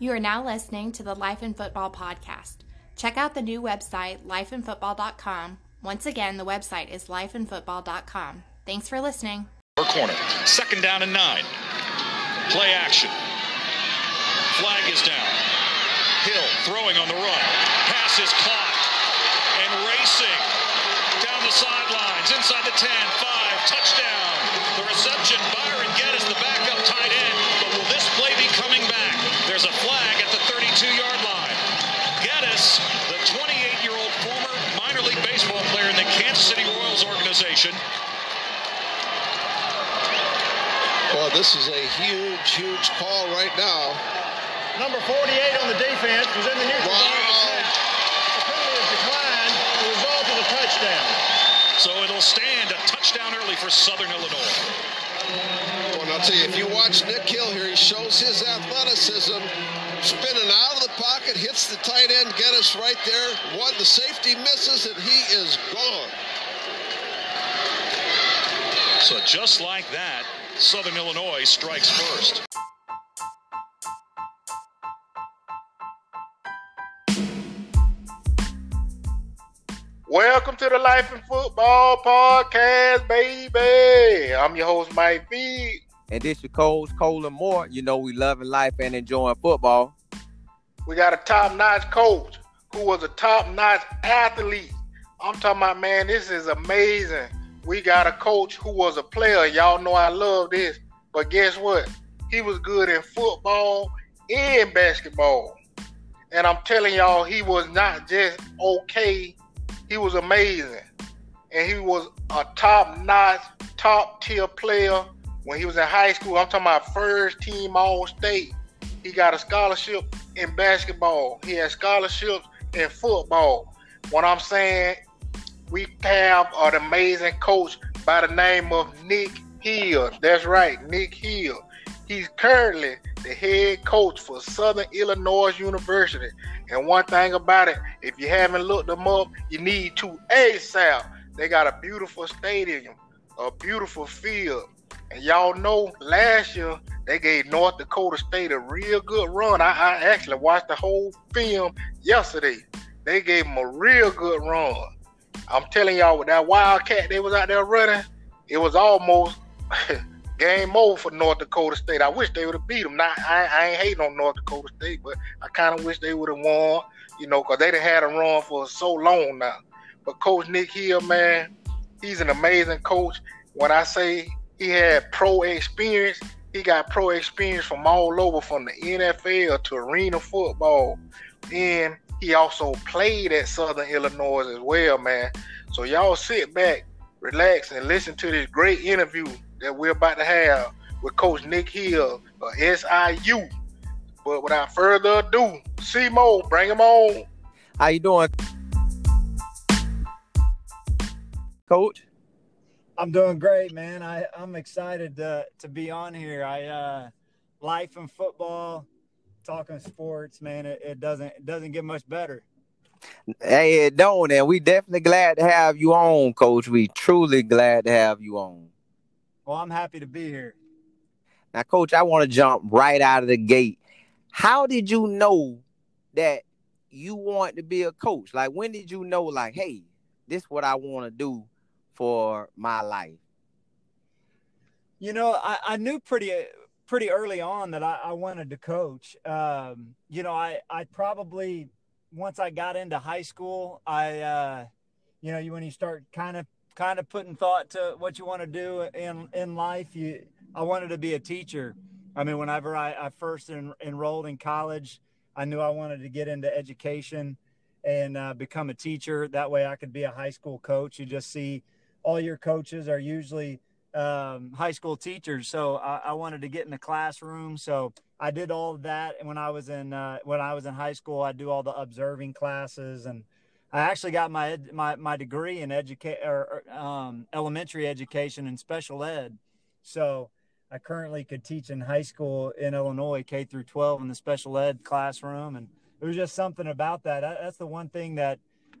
You are now listening to the Life in Football podcast. Check out the new website, lifeinfootball.com. Once again, the website is lifeinfootball.com. Thanks for listening. Corner. Second down and nine. Play action. Flag is down. Hill throwing on the run. Pass is caught. And racing down the sidelines. Inside the 10. 5. Touchdown. The reception. Byron Geddes, the backup tight end. But will this play be coming back? There's a flag at the 32-yard line. Geddes, the 28-year-old former minor league baseball player in the Kansas City Royals organization, Well, this is a huge, huge call right now. Number 48 on the defense was in the neutral Wow. zone. at the penalty is declined. The result is a touchdown. so it'll stand a touchdown early for Southern Illinois. Well, and I'll tell you, if you watch Nick Hill here, he shows his athleticism, spinning out of the pocket, hits the tight end, get us right there. One, the safety misses, and he is gone. So just like that, Southern Illinois strikes first. Welcome to the Life in Football Podcast, baby. I'm your host, Mike B. And this your coach, Colin Moore. You know we loving life and enjoying football. We got a top-notch coach who was a top-notch athlete. I'm talking about, man, this is amazing. We got a coach who was a player. Y'all know I love this. But guess what? He was good in football and basketball. And I'm telling y'all, he was not just okay, he was amazing. And he was a top-notch, top-tier player when he was in high school. I'm talking about first team all state. He got a scholarship in basketball. He had scholarships in football. What I'm saying, we have an amazing coach by the name of Nick Hill. That's right, Nick Hill. He's currently the head coach for Southern Illinois University. And one thing about it, if you haven't looked them up, you need to ASAP. They got a beautiful stadium, a beautiful field. And y'all know last year they gave North Dakota State a real good run. I, I actually watched the whole film yesterday. They gave them a real good run. I'm telling y'all, with that Wildcat they was out there running, it was almost game over for North Dakota State. I wish they would have beat them. Now, I, I ain't hating on North Dakota State, but I kind of wish they would have won, you know, because they done had a run for so long now. But Coach Nick Hill, man, he's an amazing coach. When I say he had pro experience, he got pro experience from all over, from the NFL to arena football. And he also played at Southern Illinois as well, man. So y'all sit back, relax, and listen to this great interview that we're about to have with Coach Nick Hill of SIU. But without further ado, C-Mo, bring him on. How you doing, Coach? I'm doing great, man. I, I'm excited to, to be on here. I uh, life and football, talking sports, man. It, it doesn't it doesn't get much better. Hey, it don't, and we definitely glad to have you on, Coach. We truly glad to have you on. Well, I'm happy to be here. Now, Coach, I want to jump right out of the gate. How did you know that you want to be a coach? Like, when did you know, like, hey, this what I want to do for my life? You know, I, I knew pretty pretty early on that I, I wanted to coach. Um, you know, I I probably once I got into high school, I uh, you know, you when you start kind of kind of putting thought to what you want to do in in life, you I wanted to be a teacher. I mean, whenever I, I first en- enrolled in college, I knew I wanted to get into education and uh, become a teacher. That way, I could be a high school coach. You just see all your coaches are usually um, high school teachers. So I, I, wanted to get in the classroom. So I did all of that. And when I was in uh, when I was in high school, I do all the observing classes, and I actually got my my, my degree in educate or um, elementary education and special ed. So I currently could teach in high school in Illinois, K through 12, in the special ed classroom, and it was just something about that. That's the one thing that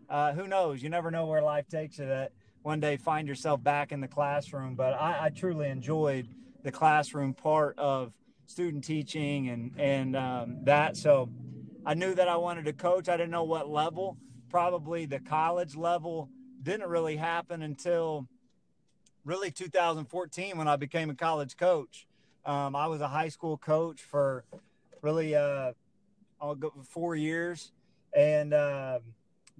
uh, who knows? You never know where life takes you. That one day find yourself back in the classroom. But I, I truly enjoyed the classroom part of student teaching and and um, that. So I knew that I wanted to coach. I didn't know what level. Probably the college level didn't really happen until really 2014 when I became a college coach. Um, I was a high school coach for really uh, go four years, and uh,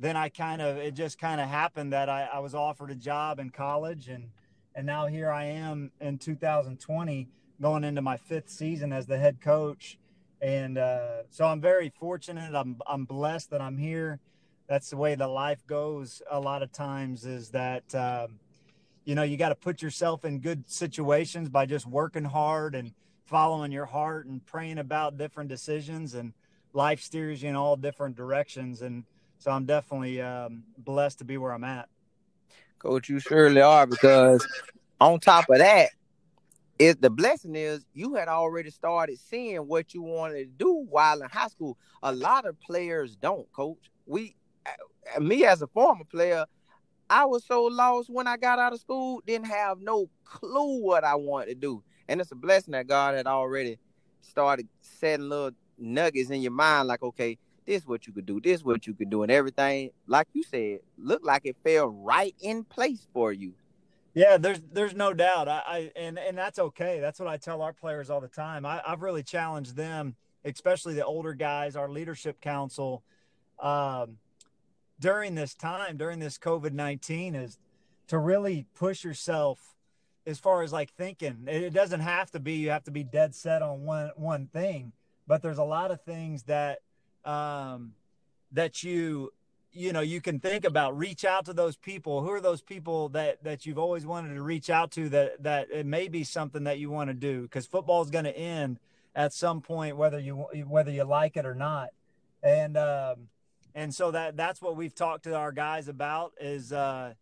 then I kind of it just kind of happened that I, I was offered a job in college, and and now here I am in 2020 going into my fifth season as the head coach, and uh, so I'm very fortunate. I'm I'm blessed that I'm here. That's the way the life goes. A lot of times is that. Um, you know you got to put yourself in good situations by just working hard and following your heart and praying about different decisions and life steers you in all different directions and so i'm definitely um, blessed to be where i'm at. Coach you surely are because on top of that it the blessing is you had already started seeing what you wanted to do while in high school. A lot of players don't coach. We uh, me as a former player I was so lost when I got out of school, didn't have no clue what I wanted to do. And it's a blessing that God had already started setting little nuggets in your mind, like, okay, this what you could do, this what you could do, and everything, like you said, looked like it fell right in place for you. Yeah, there's there's no doubt. I, I and and that's okay. That's what I tell our players all the time. I, I've really challenged them, especially the older guys, our leadership council. Um, during this time, during this COVID 19, is to really push yourself as far as like thinking. It doesn't have to be, you have to be dead set on one, one thing, but there's a lot of things that, um, that you, you know, you can think about, reach out to those people. Who are those people that, that you've always wanted to reach out to that, that it may be something that you want to do because football is going to end at some point, whether you, whether you like it or not. And, um, and so that that's what we've talked to our guys about is uh,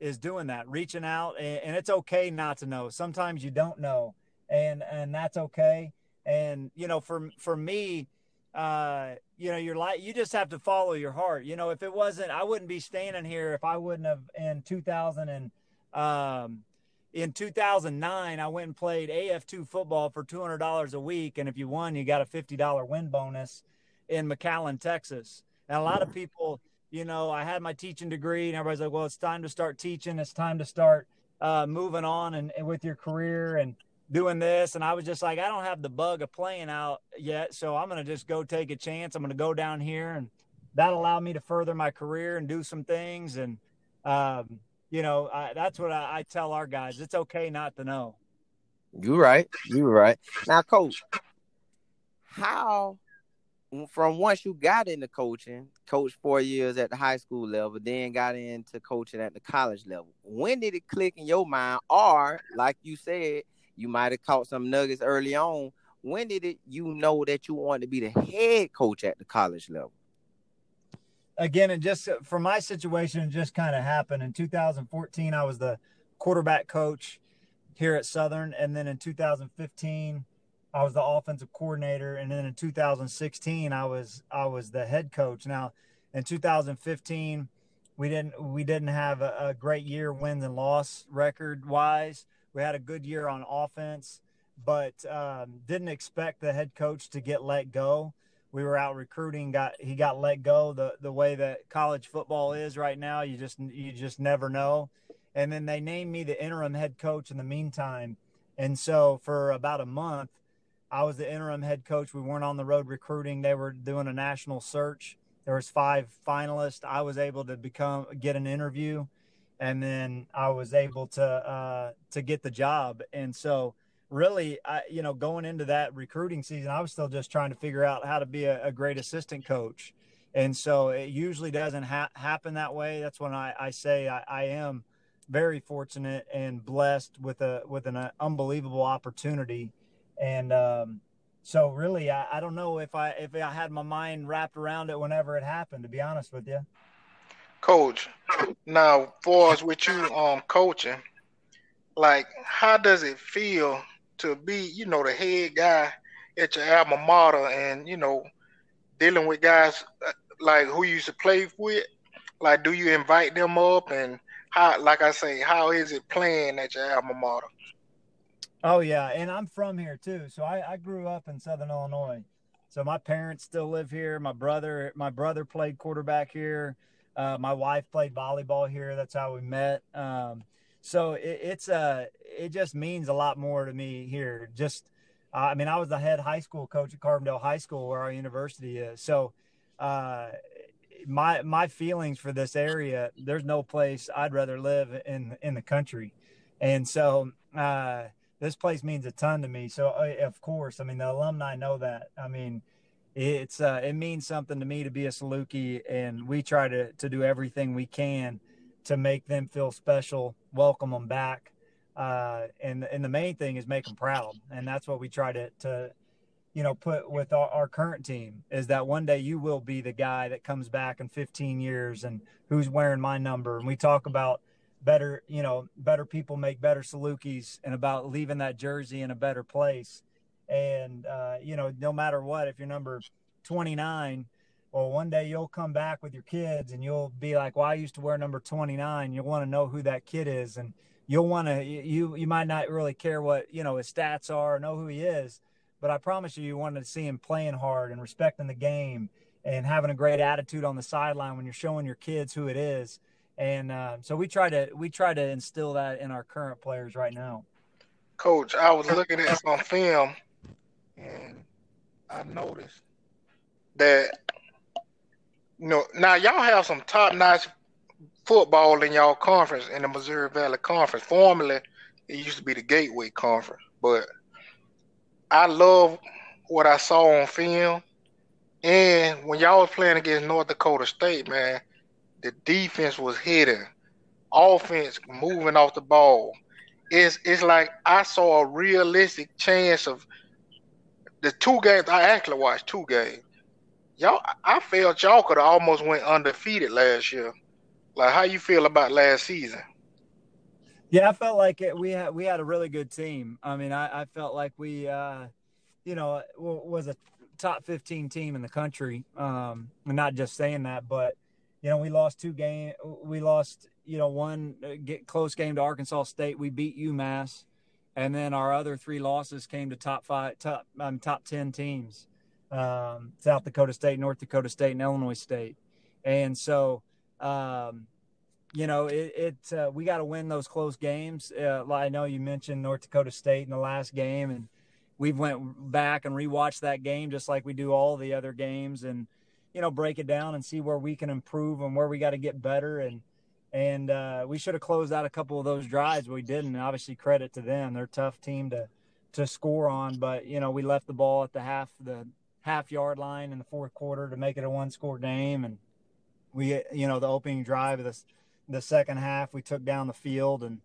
is doing that, reaching out, and, and, it's okay not to know. Sometimes you don't know, and and that's okay. And you know, for for me, uh, you know, you're like you just have to follow your heart. You know, if it wasn't, I wouldn't be standing here if I wouldn't have in 2000 and um, in 2009, I went and played AF2 football for $200 a week, and if you won, you got a $50 win bonus in McAllen, Texas and a lot of people, you know, I had my teaching degree, and everybody's like, well, it's time to start teaching. It's time to start uh, moving on and, and with your career and doing this. And I was just like, I don't have the bug of playing out yet. So I'm to just go take a chance. I'm to go down here and that allowed me to further my career and do some things. And, um, you know, I, that's what I, I, tell our guys. It's okay not to know. You're right. You're right. Now, coach, how from once you got into coaching, coached four years at the high school level, then got into coaching at the college level. When did it click in your mind? Or, like you said, you might have caught some nuggets early on. When did it you know that you wanted to be the head coach at the college level? Again, and just for my situation, it just kind of happened in 2014. I was the quarterback coach here at Southern, and then in 2015 I was the offensive coordinator, and then in 2016, I was I was the head coach. Now, in 2015, we didn't we didn't have a, a great year wins and loss record wise. We had a good year on offense, but um, didn't expect the head coach to get let go. We were out recruiting, got he got let go. The the way that college football is right now, you just you just never know. And then they named me the interim head coach in the meantime. And so for about a month, I was the interim head coach. We weren't on the road recruiting. They were doing a national search. There was five finalists. I was able to become get an interview, and then I was able to uh, to get the job. And so, really, I you know going into that recruiting season, I was still just trying to figure out how to be a, a great assistant coach. And so, it usually doesn't ha- happen that way. That's when I, I say I, I am very fortunate and blessed with a with an uh, unbelievable opportunity and um, so really I, I don't know if I if I had my mind wrapped around it whenever it happened to be honest with you coach now for us with you um coaching like how does it feel to be you know the head guy at your alma mater and you know dealing with guys uh, like who you used to play with like do you invite them up and how like i say how is it playing at your alma mater Oh yeah, and I'm from here too. So I, I grew up in Southern Illinois. So my parents still live here. My brother, my brother played quarterback here. Uh, my wife played volleyball here. That's how we met. Um, so it, it's uh, it just means a lot more to me here. Just, uh, I mean, I was the head high school coach at Carbondale High School, where our university is. So, uh, my my feelings for this area, there's no place I'd rather live in in the country, and so uh, this place means a ton to me. So uh, of course, I mean the alumni know that. I mean, it's uh, it means something to me to be a Saluki, and we try to to do everything we can to make them feel special, welcome them back, uh, and and the main thing is make them proud, and that's what we try to to you know put with our, our current team is that one day you will be the guy that comes back in 15 years and who's wearing my number, and we talk about better, you know, better people make better Salukis and about leaving that jersey in a better place. And, uh, you know, no matter what, if you're number 29, well, one day you'll come back with your kids and you'll be like, well, I used to wear number 29. You'll want to know who that kid is. And you'll want to, you, you might not really care what, you know, his stats are know who he is, but I promise you, you want to see him playing hard and respecting the game and having a great attitude on the sideline when you're showing your kids who it is and uh, so we try to we try to instill that in our current players right now. Coach, I was looking at some film, and I noticed that you know now y'all have some top notch football in y'all conference in the Missouri Valley Conference. Formerly, it used to be the Gateway Conference, but I love what I saw on film. And when y'all was playing against North Dakota State, man, the defense was hitting, offense moving off the ball. It's it's like I saw a realistic chance of the two games. I actually watched two games. Y'all, I felt y'all could have almost went undefeated last year. Like, how you feel about last season? Yeah, I felt like it, we had we had a really good team. I mean, I, I felt like we, uh, you know, was a top 15 team in the country. Um, and not just saying that, but you know, we lost two game. We lost, you know, one uh, get close game to Arkansas State. We beat UMass, and then our other three losses came to top five, top um, top ten teams: um, South Dakota State, North Dakota State, and Illinois State. And so, um, you know, it, it uh, we got to win those close games. Uh, I know you mentioned North Dakota State in the last game, and we've went back and rewatched that game just like we do all the other games, and you know break it down and see where we can improve and where we got to get better and and uh, we should have closed out a couple of those drives we didn't. Obviously credit to them. They're a tough team to to score on. But you know we left the ball at the half the half yard line in the fourth quarter to make it a one score game. And we you know the opening drive of this the second half we took down the field and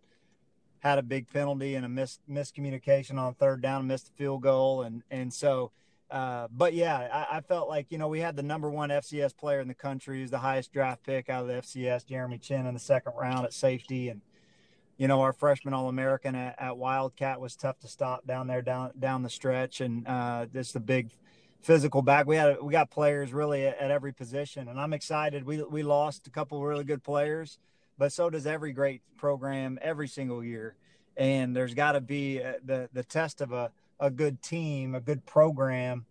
had a big penalty and a miss miscommunication on third down and missed the field goal. And and so uh, but yeah, I, I, felt like you know we had the number one FCS player in the country, who's the highest draft pick out of the FCS, Jeremy Chinn, in the second round at safety, and you know our freshman All American at, at, Wildcat was tough to stop down there down down the stretch, and uh, just a big physical back. We had we got players really at, at every position, and I'm excited. We we lost a couple really good players, but so does every great program every single year, and there's got to be uh, the the test of a a good team, a good program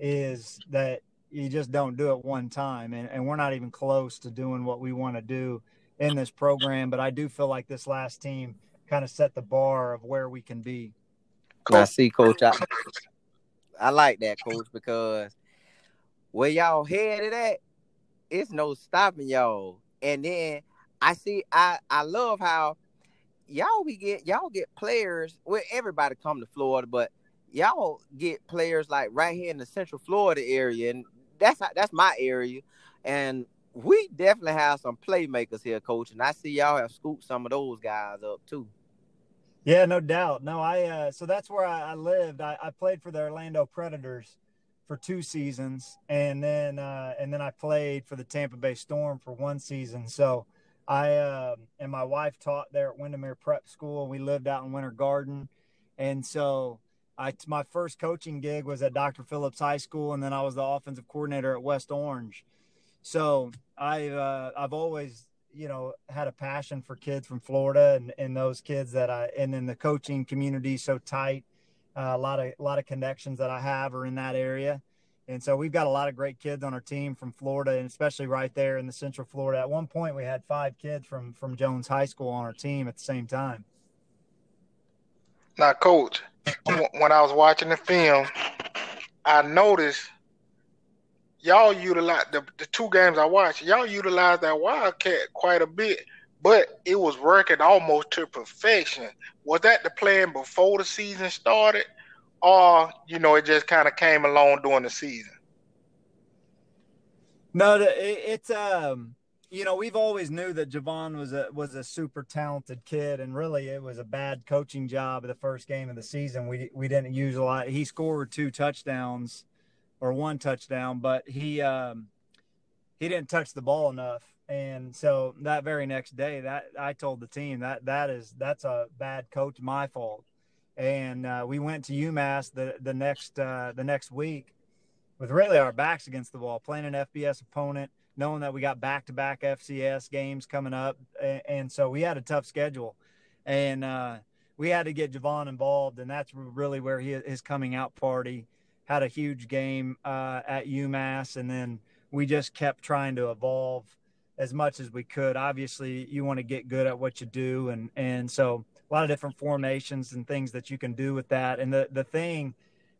is that you just don't do it one time. And, and we're not even close to doing what we want to do in this program. But I do feel like this last team kind of set the bar of where we can be. I see, Coach. I, I like that, Coach, because where y'all headed at, it's no stopping y'all. And then I see, I I love how y'all we get y'all get players. Well, everybody come to Florida, but y'all get players like right here in the Central Florida area, and that's that's my area, and we definitely have some playmakers here, coach. And I see y'all have scooped some of those guys up too. Yeah, no doubt. No, I uh, so that's where I, I lived. I, I, played for the Orlando Predators for two seasons, and then uh, and then I played for the Tampa Bay Storm for one season. So I uh, and my wife taught there at Windermere Prep School, we lived out in Winter Garden, and so I my first coaching gig was at Dr. Phillips High School, and then I was the offensive coordinator at West Orange. So I've uh, I've always you know, had a passion for kids from Florida and, and those kids that I, and then the coaching community so tight. Uh, a lot of, a lot of connections that I have are in that area. And so we've got a lot of great kids on our team from Florida and especially right there in the central Florida. At one point we had five kids from, from Jones High School on our team at the same time. Now, coach, when I was watching the film, I noticed y'all utilize the, the two games I watched, y'all utilized that Wildcat quite a bit, but it was working almost to perfection. Was that the plan before the season started? Or, you know, it just kind of came along during the season? No, it's um you know, we've always knew that Javon was a was a super talented kid, and really it was a bad coaching job the first game of the season. We we didn't use a lot. He scored two touchdowns or one touchdown, but he um, he didn't touch the ball enough. And so that very next day, that I told the team that that is that's a bad coach, my fault. And uh, we went to UMass the the next uh, the next week with really our backs against the wall, playing an FBS opponent knowing that we got back to back FCS games coming up. And, so we had a tough schedule. And uh, we had to get Javon involved. And that's really where he, his coming out party had a huge game uh, at UMass. And then we just kept trying to evolve as much as we could. Obviously, you want to get good at what you do. And, and so a lot of different formations and things that you can do with that. And the, the thing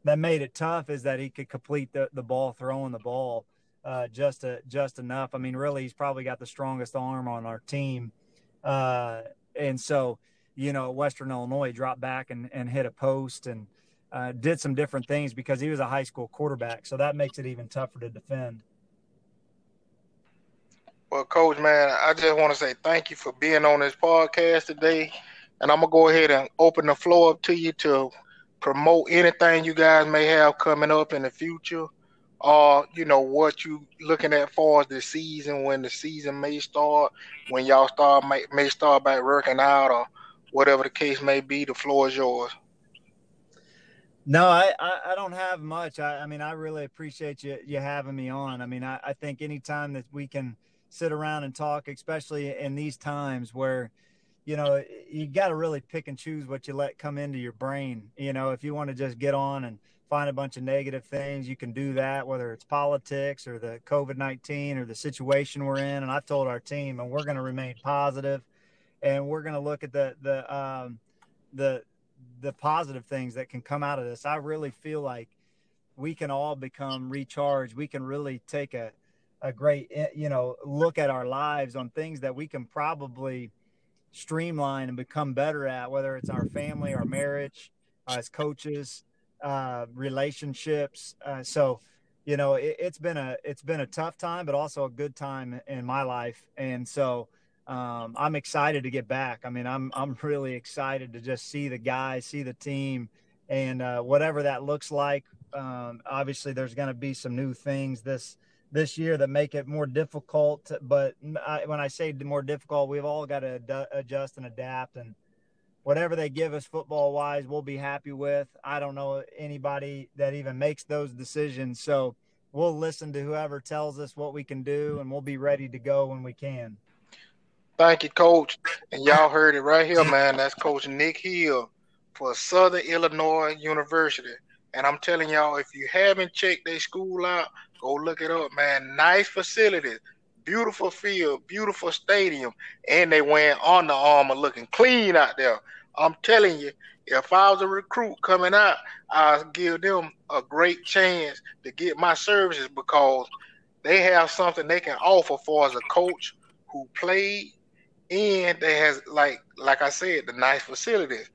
that made it tough is that he could complete the, the ball throwing the ball uh, just a, just enough. I mean, really, he's probably got the strongest arm on our team, uh, and so you know, Western Illinois dropped back and, and hit a post and uh, did some different things because he was a high school quarterback. So that makes it even tougher to defend. Well, Coach, man, I just want to say thank you for being on this podcast today. And I'm going to go ahead and open the floor up to you to promote anything you guys may have coming up in the future or you know what you looking at for the season when the season may start when y'all start may, may start back working out or whatever the case may be the floor is yours. No i i, don't have much. I, I, mean i really appreciate you you having me on. I mean I, I think anytime that we can sit around and talk especially in these times where you know you got to really pick and choose what you let come into your brain you know if you want to just get on and find a bunch of negative things. You can do that, whether it's politics or the COVID 19 or the situation we're in. And I've told our team, and we're going to remain positive and we're going to look at the, the, um, the, the positive things that can come out of this. I really feel like we can all become recharged. We can really take a, a great, eh, you know, look at our lives on things that we can probably streamline and become better at, whether it's our family, our marriage, uh, as coaches, uh, relationships. Uh, so, you know, it, has been a it's been a tough time, but also a good time in my life. And so, um, I'm excited to get back. I mean, I'm I'm really excited to just see the guys, see the team, and uh, whatever that looks like. Um, obviously, there's going to be some new things this this year that make it more difficult. But I, when I say more difficult, we've all got to ad- adjust and adapt and whatever they give us football wise, we'll be happy with. I don't know anybody that even makes those decisions. So we'll listen to whoever tells us what we can do and we'll be ready to go when we can. Thank you, Coach. And y'all heard it right here, man. That's Coach Nick Hill for Southern Illinois University. And I'm telling y'all, if you haven't checked their school out, go look it up, man. Nice facilities, beautiful field, beautiful stadium, and they wearing Under Armour looking clean out there. I'm telling you, if I was a recruit coming out, I'd give them a great chance to get my services because they have something they can offer for as a coach who played and they has like like I said, the nice facilities.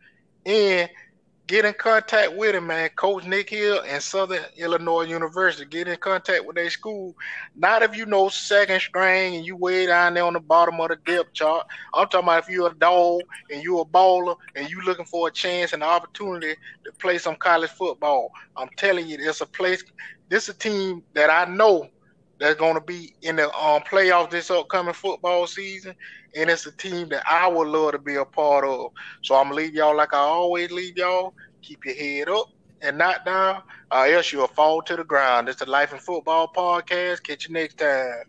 And get in contact with him, man. Coach Nick Hill and Southern Illinois University. Get in contact with their school. Not if you know second string and you way down there on the bottom of the depth chart. I'm talking about if you're a dog and you're a baller and you looking for a chance and an opportunity to play some college football. I'm telling you, there's a place. This is a team that I know that's going to be in the um, playoffs this upcoming football season, and it's a team that I would love to be a part of. So I'm gonna leave y'all like I always leave y'all. Keep your head up and not down, or else you'll fall to the ground. It's the Life in Football podcast. Catch you next time.